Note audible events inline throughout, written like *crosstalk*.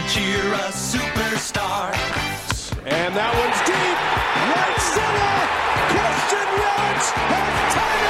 And cheer a superstar. And that one's deep. Right center. Christian Yelich has tied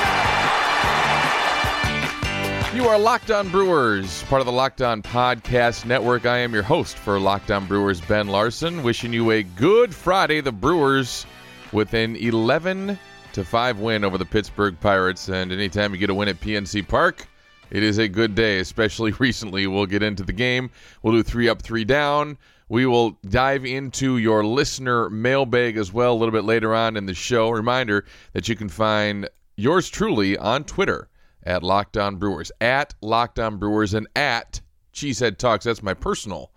it. You are Locked On Brewers, part of the Locked On Podcast Network. I am your host for Locked On Brewers, Ben Larson, wishing you a good Friday. The Brewers with an 11 to 5 win over the Pittsburgh Pirates. And anytime you get a win at PNC Park, it is a good day, especially *laughs* recently. We'll get into the game. We'll do three up, three down. We will dive into your listener mailbag as well a little bit later on in the show. Reminder that you can find yours truly on Twitter at Locked On Brewers, at Locked On Brewers, and at Cheesehead Talks. That's my personal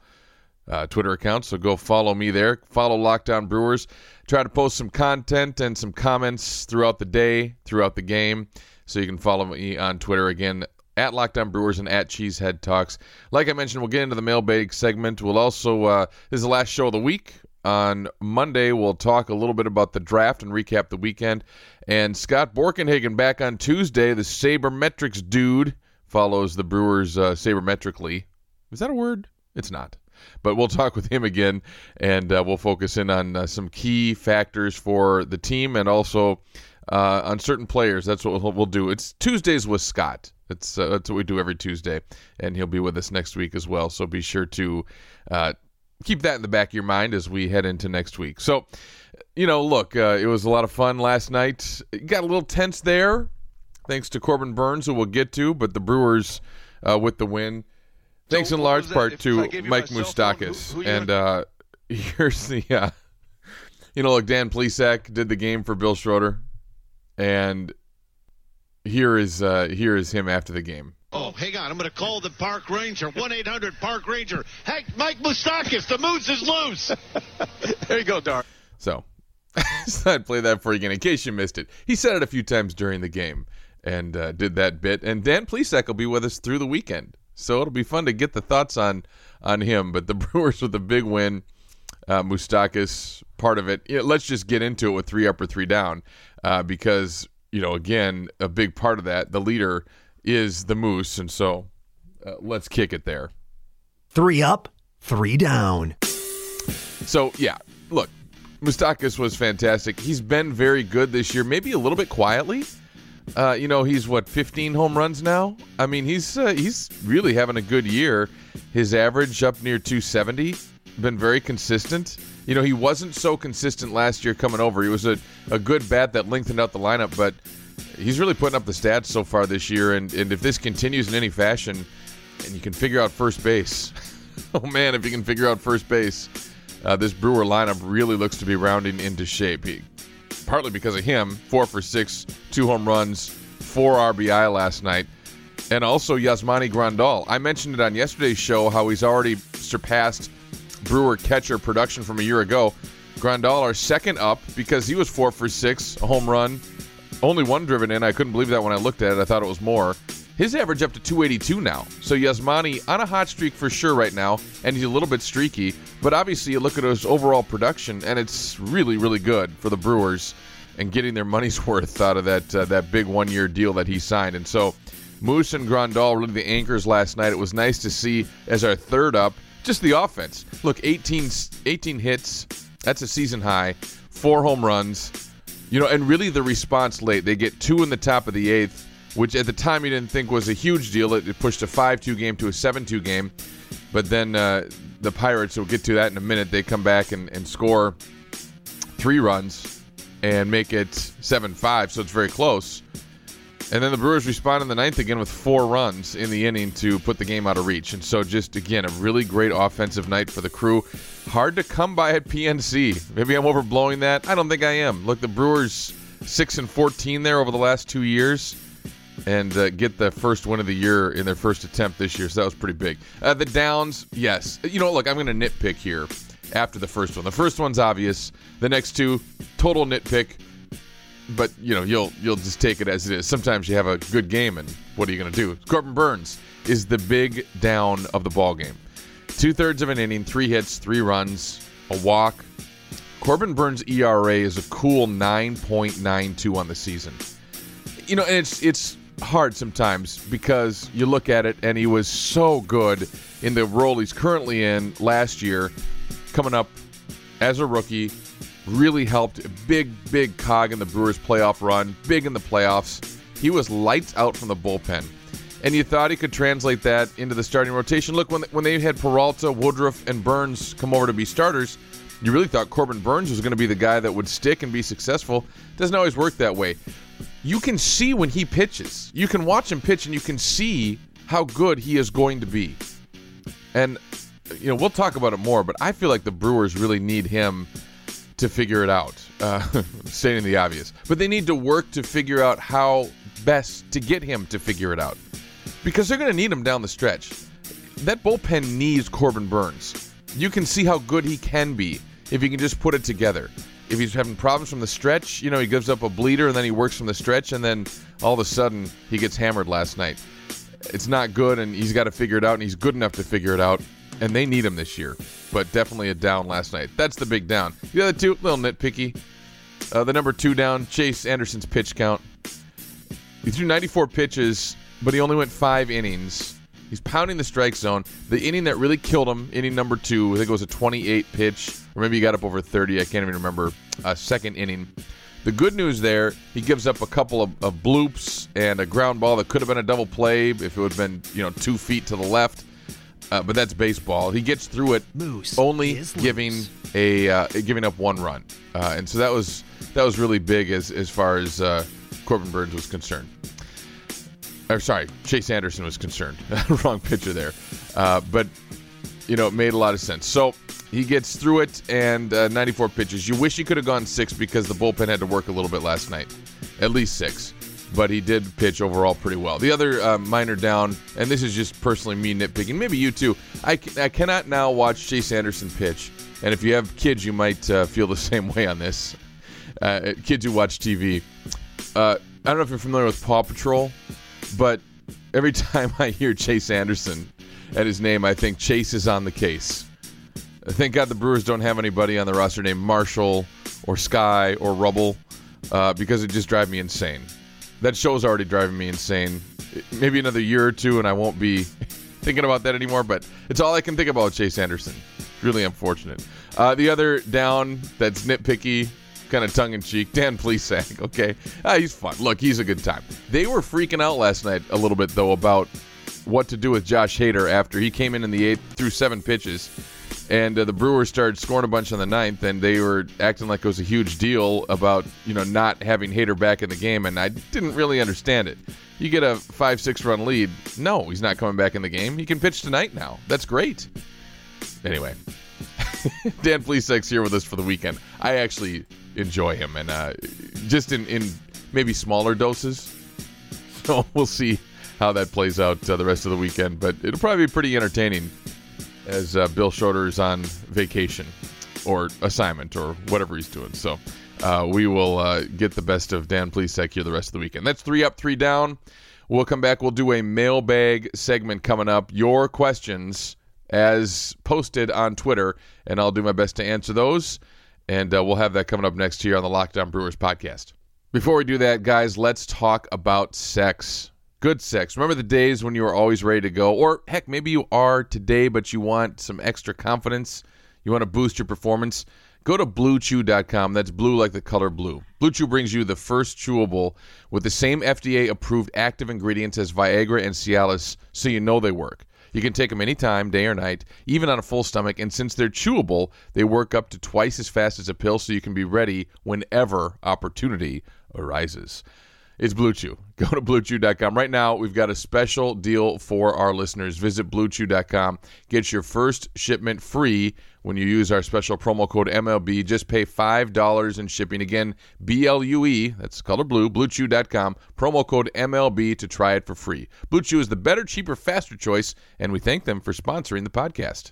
uh, Twitter account. So go follow me there. Follow Locked On Brewers. Try to post some content and some comments throughout the day, throughout the game. So you can follow me on Twitter again at Locked On Brewers and at Cheesehead Talks. Like I mentioned, we'll get into the mailbag segment. We'll also, uh, this is the last show of the week. On Monday, we'll talk a little bit about the draft and recap the weekend. And Scott Borkenhagen back on Tuesday, the sabermetrics dude, follows the Brewers uh, sabermetrically. Is that a word? It's not. But we'll talk with him again, and uh, we'll focus in on uh, some key factors for the team and also uh, on certain players. That's what we'll, we'll do. It's Tuesdays with Scott. That's uh, that's what we do every Tuesday, and he'll be with us next week as well. So be sure to uh, keep that in the back of your mind as we head into next week. So, you know, look, uh, it was a lot of fun last night. It got a little tense there, thanks to Corbin Burnes, who we'll get to, but the Brewers uh, with the win. Thanks So in large part to I gave you Mike my cell phone, who- who and uh, *laughs* here's the, uh, *laughs* you know, look, Dan Plesac did the game for Bill Schroeder, and here is uh, here is him after the game. Oh, hang on. I'm going to call the park ranger. 1 800 Park Ranger. Hey, Mike Moustakas, the moose is loose. *laughs* There you go, Dar. So, *laughs* so I'd play that for you again in case you missed it. He said it a few times during the game and uh, did that bit. And Dan Plesac will be with us through the weekend, so it'll be fun to get the thoughts on on him. But the *laughs* Brewers with a big win, uh, Moustakas part of it. You know, let's just get into it with three up or three down, uh, because you know again a big part of that. The leader is the Moose, and so uh, let's kick it there. Three up, three down. So yeah, look, Moustakas was fantastic. He's been very good this year, maybe a little bit quietly. Uh, you know, he's what 15 home runs now. I mean, he's uh, he's really having a good year. His average up near 270. Been very consistent. You know, he wasn't so consistent last year coming over. He was a, a good bat that lengthened out the lineup, but he's really putting up the stats so far this year. And, and if this continues in any fashion, and you can figure out first base, *laughs* oh man, if you can figure out first base, uh, this Brewer lineup really looks to be rounding into shape. He, partly because of him, four for six, two home runs, four RBI last night, and also Yasmani Grandal. I mentioned it on yesterday's show how he's already surpassed Brewer catcher production from a year ago. Grandal, our second up, because he was four for six, a home run, only one driven in. I couldn't believe that when I looked at it. I thought it was more. His average up to 282 now. So Yasmani on a hot streak for sure right now, and he's a little bit streaky. But obviously, you look at his overall production, and it's really, really good for the Brewers and getting their money's *laughs* worth out of that uh, that big one year deal that he signed. And so Moose and Grandal really the anchors last night. It was nice to see as our third up just the offense. Look, 18, 18 hits. That's a season high. Four home runs. You know, and really the response late. They get two in the top of the eighth, which at the time you didn't think was a huge deal. It, pushed a 5 2 game to a 7 2 game. But then uh, the Pirates, we'll get to that in a minute, they come back and, and score three runs and make it 7 5. So it's very close. And then the Brewers respond in the ninth again with four runs in the inning to put the game out of reach. And so, just again, a really great offensive night for the crew. Hard to come by at PNC. Maybe I'm overblowing that. I don't think I am. Look, the Brewers six and fourteen there over the last two years, and uh, get the first win of the year in their first attempt this year. So that was pretty big. Uh, the downs, yes. You know, look, I'm going to nitpick here after the first one. The first one's obvious. The next two, total nitpick but you know you'll you'll just take it as it is. Sometimes you have a good game, and what are you going to do? Corbin Burnes is the big down of the ball game. Two thirds of an inning, three hits, three runs, a walk. Corbin Burnes' ERA is a cool 9.92 on the season. You know, and it's it's hard sometimes because you look at it and he was so good in the role he's currently in last year, coming up as a rookie, really helped. Big, big cog in the Brewers' playoff run, big in the playoffs. He was lights out from the bullpen. And you thought he could translate that into the starting rotation. Look, when, when they had Peralta, Woodruff, and Burnes come over to be starters, you really thought Corbin Burnes was going to be the guy that would stick and be successful. Doesn't always work that way. You can see when he pitches. You can watch him pitch and you can see how good he is going to be. And you know, we'll talk about it more, but I feel like the Brewers really need him to figure it out. Uh, *laughs* stating the obvious, but they need to work to figure out how best to get him to figure it out, because they're going to need him down the stretch. That bullpen needs Corbin Burnes. You can see how good he can be if he can just put it together. If he's having problems from the stretch, you know, he gives up a bleeder and then he works from the stretch, and then all of a sudden he gets hammered last night. It's not good, and he's got to figure it out, and he's good enough to figure it out and they need him this year. But definitely a down last night. That's the big down. The other two, little nitpicky. Uh, the number two down, Chase Anderson's pitch count. He threw 94 pitches, but he only went five innings. He's pounding the strike zone. The inning that really killed him, inning number two, I think it was a 28 pitch, or maybe he got up over 30. I can't even remember. Uh, second inning. The good news there, he gives up a couple of, of bloops and a ground ball that could have been a double play if it would have been, you know, two feet to the left uh, but that's baseball. He gets through it Moose only giving loose. a uh, giving up one run, uh, and so that was that was really big as as far as uh, Corbin Burnes was concerned. Or sorry, Chase Anderson was concerned. *laughs* Wrong pitcher there, uh, but you know it made a lot of sense. So he gets through it, and uh, 94 pitches. You wish he could have gone six because the bullpen had to work a little bit last night, at least six but he did pitch overall pretty well. The other uh, minor down, and this is just personally me nitpicking, maybe you too. I, I cannot now watch Chase Anderson pitch, and if you have kids, you might uh, feel the *laughs* same way on this. Uh, kids who watch TV. Uh, I don't know if you're familiar with Paw Patrol, but every *laughs* time I hear Chase Anderson at his name, I think Chase is on the case. Thank God the Brewers don't have anybody on the roster named Marshall or Sky or Rubble uh, because it just drives me insane that show's already driving me insane. Maybe another year or two, and I won't be thinking about that anymore. But it's all I can think about. Chase Anderson, really unfortunate. Uh, the other down that's nitpicky, kind of tongue in cheek. Dan Plesac. *laughs* Okay, ah, he's fun. Look, he's a good time. They were freaking out last night a little bit though about what to do with Josh Hader after he came in in the eighth through seven pitches and uh, the Brewers started scoring a bunch in the ninth, and they were acting like it was a huge deal about you know not having Hader back in the game, and I didn't really understand it. You get a five six run lead. No, he's not coming back in the game. He can pitch tonight now. That's great. Anyway, *laughs* Dan Plesac's here with us for the weekend. I actually enjoy him, and uh, just in in maybe smaller doses. *laughs* So we'll see how that plays out uh, the rest of the weekend, but it'll probably be pretty entertaining as uh, Bill Schroeder is on vacation or assignment or whatever he's doing. So uh, we will uh, get the best of Dan Plesac here the rest of the weekend. That's three up, three down. We'll come back. We'll do a mailbag segment coming up. Your questions as posted on Twitter, and I'll do my best to answer those. And uh, we'll have that coming up next year on the Locked On Brewers podcast. Before we do that, guys, let's talk about sex good sex. Remember the days when you were always ready to go, or heck, maybe you are today, but you want some extra confidence. You want to boost your performance. Go to bluechew.com. That's blue like the color blue. Blue Chew brings you the first chewable with the same FDA approved active ingredients as Viagra and Cialis, so you know they work. You can take them anytime, day or night, even on a full stomach, and since they're chewable, they work up to twice as fast as a pill, so you can be ready whenever opportunity arises. It's Blue Chew. *laughs* Go to bluechew.com. Right now, we've got a special deal for our listeners. Visit bluechew.com. Get your first shipment free when you use our special promo code MLB. Just pay $5 in shipping. Again, B L U E, that's color blue, bluechew.com. Promo code MLB to try it for free. Blue Chew is the better, cheaper, faster choice, and we thank them for sponsoring the podcast.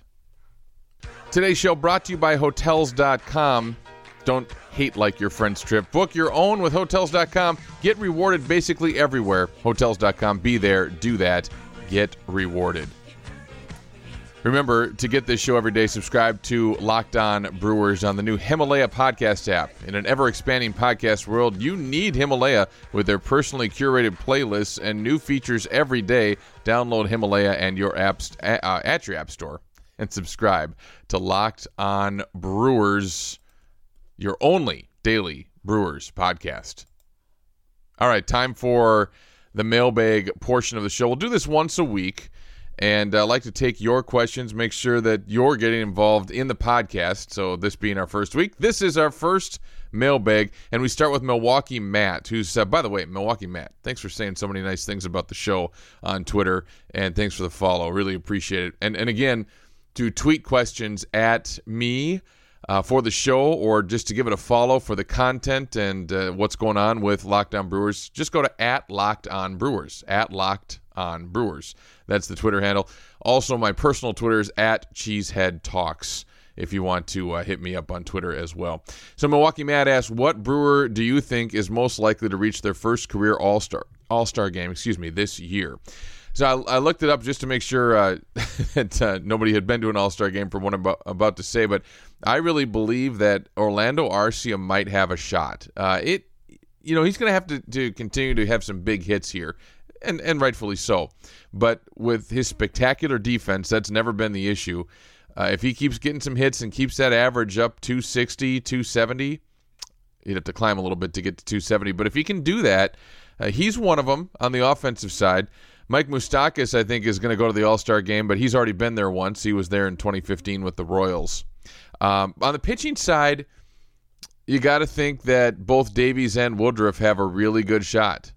Today's show brought to you by Hotels.com. Don't hate like your friend's trip. Book your own with Hotels.com. Get rewarded basically everywhere. Hotels.com. Be there. Do that. Get rewarded. Remember to get this show every day, subscribe to Locked On Brewers on the new Himalaya podcast app. In an ever expanding podcast world, you need Himalaya with their personally curated playlists and new features every day. Download Himalaya and your apps uh, at your app store and subscribe to Locked On Brewers, your only daily Brewers podcast. All right, time for the mailbag portion of the show. We'll do this once a week. And I'd like to take your questions, make sure that you're getting involved in the podcast. So, this being our first week, this is our first mailbag. And we start with Milwaukee Matt, who's, uh, by the way, Milwaukee Matt, thanks for saying so many nice things about the show on Twitter. And thanks for the follow. Really appreciate it. And, and again, to tweet questions at me uh, for the show or just to give it a follow for the content and uh, what's going on with Locked On Brewers, just go to at Locked On Brewers, at Locked On Brewers. That's the Twitter handle. Also, my personal Twitter is at Cheesehead Talks if you want to uh, hit me up on Twitter as well. So Milwaukee Matt asks, what brewer do you think is most likely to reach their first career All Star All Star game? Excuse me, this year. So I, I, looked it up just to make sure uh, *laughs* that uh, nobody had been to an All Star game from what I'm about, about, to say, but I really believe that Orlando Arcia might have a shot. Uh, it, you know, he's going to have to continue to have some big hits here, and and rightfully so. But with his spectacular defense, that's never been the issue. Uh, if he keeps getting some hits and keeps that average up 260, 270, he'd have to climb a little bit to get to 270. But if he can do that, uh, he's one of them on the offensive side. Mike Moustakas, I think, is going to go to the All Star game, but he's already been there once. He was there in 2015 with the Royals. Um, on the pitching side, you got to think that both Davies and Woodruff have a really good shot.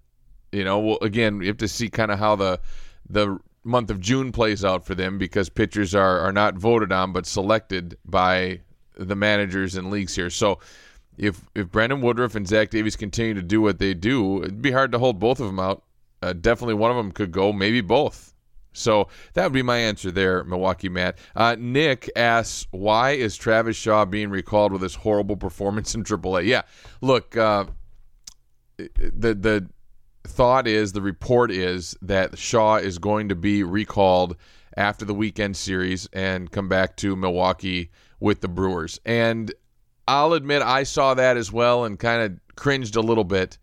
You know, well, again, you have to see kind of how the the month of June plays out for them because pitchers are are not voted on but selected by the managers and leagues here. So if if Brandon Woodruff and Zach Davies continue to do what they do, it'd be hard to hold both of them out. Uh, definitely one of them could go, maybe both. So that would be my answer there, Milwaukee Matt. Uh, Nick asks, why is Travis Shaw being recalled with his horrible performance in AAA? Yeah, look, uh, the the thought is, the report is that Shaw is going to be recalled after the weekend series and come back to Milwaukee with the Brewers. And I'll admit I saw that as well and kind of cringed a little bit.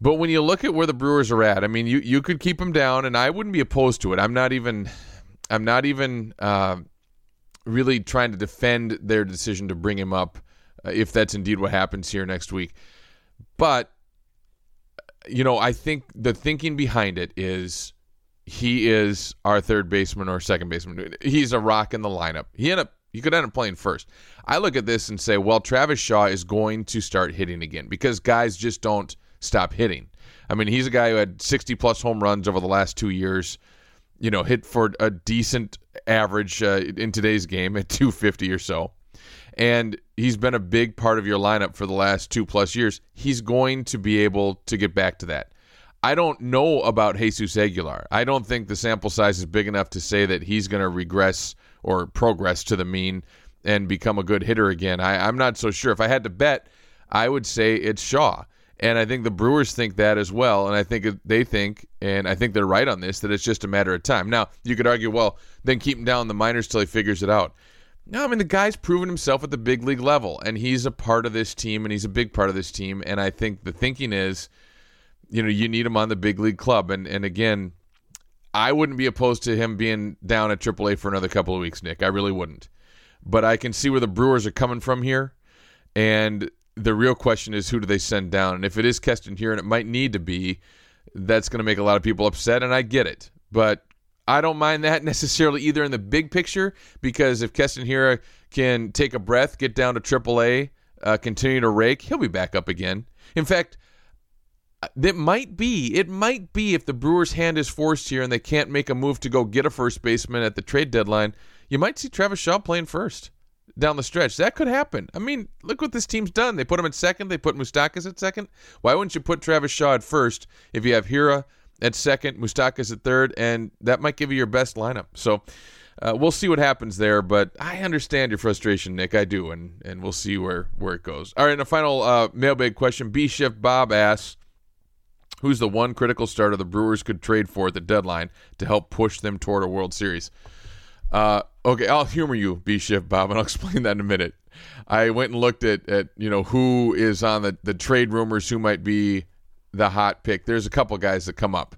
But when you look at where the Brewers are at, I mean, you you could keep them down, and I wouldn't be opposed to it. I'm not even, I'm not even uh, really trying to defend their decision to bring him up, uh, if that's indeed what happens here next week. But you know, I think the thinking behind it is he is our third baseman or second baseman. He's a rock in the lineup. He ended up he could end up playing first. I look at this and say, well, Travis Shaw is going to start hitting again because guys just don't stop hitting. I mean, he's a guy who had 60 plus home runs over the last two years. You know, hit for a decent average uh, in today's game at 250 or so and he's been a big part of your lineup for the last two plus years. He's going to be able to get back to that. I don't know about Jesus Aguilar. I don't think the sample size is big enough to say that he's going to regress or progress to the mean and become a good hitter again. I, I'm not so sure. If I had to bet, I would say it's Shaw. And I think the Brewers think that as well. And I think they think, and I think they're right on this, that it's just a matter of time. Now, you could argue, well, then keep him down in the minors till he figures it out. No, I mean the guy's proven himself at the big league level, and he's a part of this team, and he's a big part of this team. And I think the thinking is, you know, you need him on the big league club. And and again, I wouldn't be opposed to him being down at AAA for another couple of weeks, Nick. I really wouldn't. But I can see where the Brewers are coming from here, and the real question is who do they send down? And if it is Keston Hiura, and it might need to be, that's going to make a lot of people upset, and I get it. But I don't mind that *laughs* necessarily either in the big picture because if Keston Hiura can take a breath, get down to AAA, uh, continue to rake, he'll be back up again. In fact, It might be. It might be if the Brewers' hand is forced here and they can't make a move to go get a first baseman at the trade deadline. You might see Travis Shaw playing first down the stretch. That could happen. I mean, look what this team's done. They put him at second. They put Moustakas at second. Why wouldn't you put Travis Shaw at first if you have Hiura at second, Moustakas at third, and that might give you your best lineup. So uh, we'll see what happens there. But I understand your frustration, Nick. I do, and and we'll see where where it goes. All right, and a final uh, mailbag question. B Shift Bob asks. Who's the one critical starter the Brewers could trade for at the deadline to help push them toward a World Series? Uh, okay, I'll humor you, B Shift Bob, and I'll *laughs* explain that in a minute. I went and looked at, at you know who is on the, the trade rumors, who might be the hot pick. There's a couple guys that come up.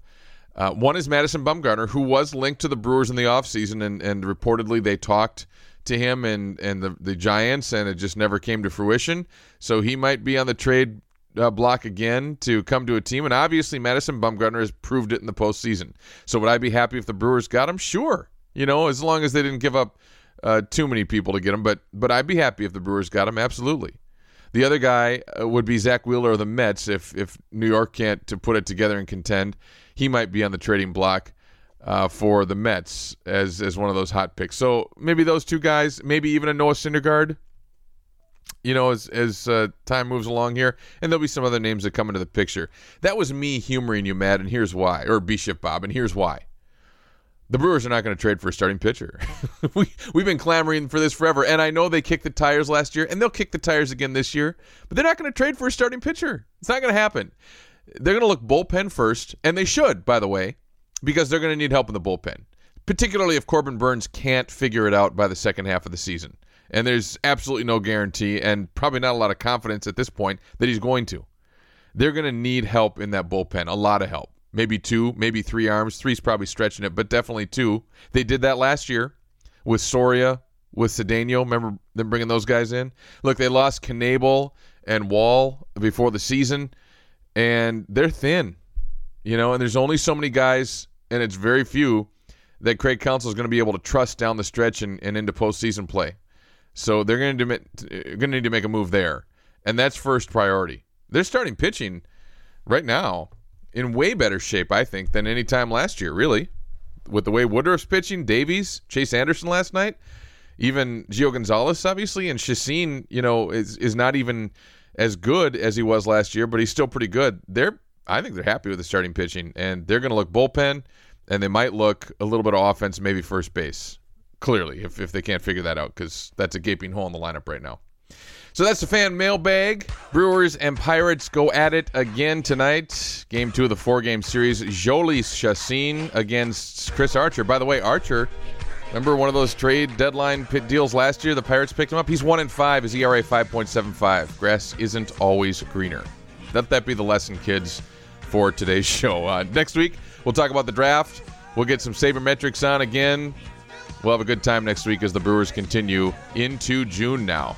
Uh, one is Madison Bumgarner, who was linked to the Brewers in the offseason, and, and reportedly they talked to him and, and the, the Giants, and it just never came to fruition. So he might be on the trade uh, block again to come to a team. And obviously, Madison Bumgarner has proved it in the postseason. So would I be happy if the Brewers got him? Sure. You know, as long as they didn't give up uh, too many people to get him. But but I'd be happy if the Brewers got him. Absolutely. The other guy uh, would be Zach Wheeler of the Mets. If if New York can't to put it together and contend, he might be on the trading block uh, for the Mets as as one of those hot picks. So maybe those two guys, maybe even a Noah Syndergaard. You know, as as uh, time moves along here, and there'll be some other names that come into the picture. That was me humoring you, Matt, and here's why, or Bishop Bob, and here's why. The Brewers are not going to trade for a starting pitcher. *laughs* we we've been clamoring for this forever, and I know they kicked the tires last year, and they'll kick the tires again this year. But they're not going to trade for a starting pitcher. It's not going to happen. They're going to look bullpen first, and they should, by the way, because they're going to need help in the bullpen, particularly if Corbin Burnes can't figure it out by the second half of the season. And there's absolutely no guarantee, and probably not a lot of confidence at this point that he's going to. They're going to need help in that bullpen, a lot of help maybe two, maybe three arms. Three's probably stretching it, but definitely two. They did that last year with Soria, with Cedeno. Remember them bringing those guys in? Look, they lost Knebel and Wall before the season, and they're thin, you know. And there's only so many guys, and it's very few that Craig Counsell is going to be able to trust down the stretch and, and into postseason play. So they're going to going to need to make a move there, and that's first priority. They're starting pitching right now in way better shape, I think, than any time last year, really. With the way Woodruff's pitching, Davies, Chase Anderson last night, even Gio Gonzalez, obviously, and Chacin, you know, is is not even as good as he was last year, but he's still pretty good. They're I think they're happy with the starting pitching, and they're going to look bullpen, and they might look a little bit of offense, maybe first base. Clearly, if if they can't figure that out, because that's a gaping hole in the lineup right now. So that's the fan mailbag. Brewers and Pirates go at it again tonight. Game two of the four game series. Jhoulys Chacin against Chris Archer. By the way, Archer, remember one of those trade deadline pit deals last year? The Pirates picked him up. He's one in five. His ERA 5.75. Grass isn't always greener. Let that be the lesson, kids, for today's *laughs* show. Uh, next week, we'll talk about the draft. We'll get some sabermetrics on again. We'll have a good time next week as the Brewers continue into June now.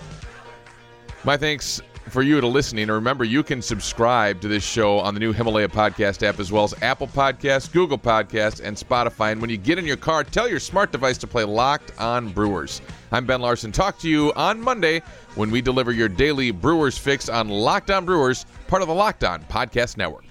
My thanks for you to listening. And remember, you can subscribe to this show on the new Himalaya podcast app, as well as Apple Podcasts, Google Podcasts, and Spotify. And when you get in your car, tell your smart device to play Locked On Brewers. I'm Ben Larson. Talk to you on Monday when we deliver your daily Brewers fix on Locked On Brewers, part of the Locked On Podcast Network.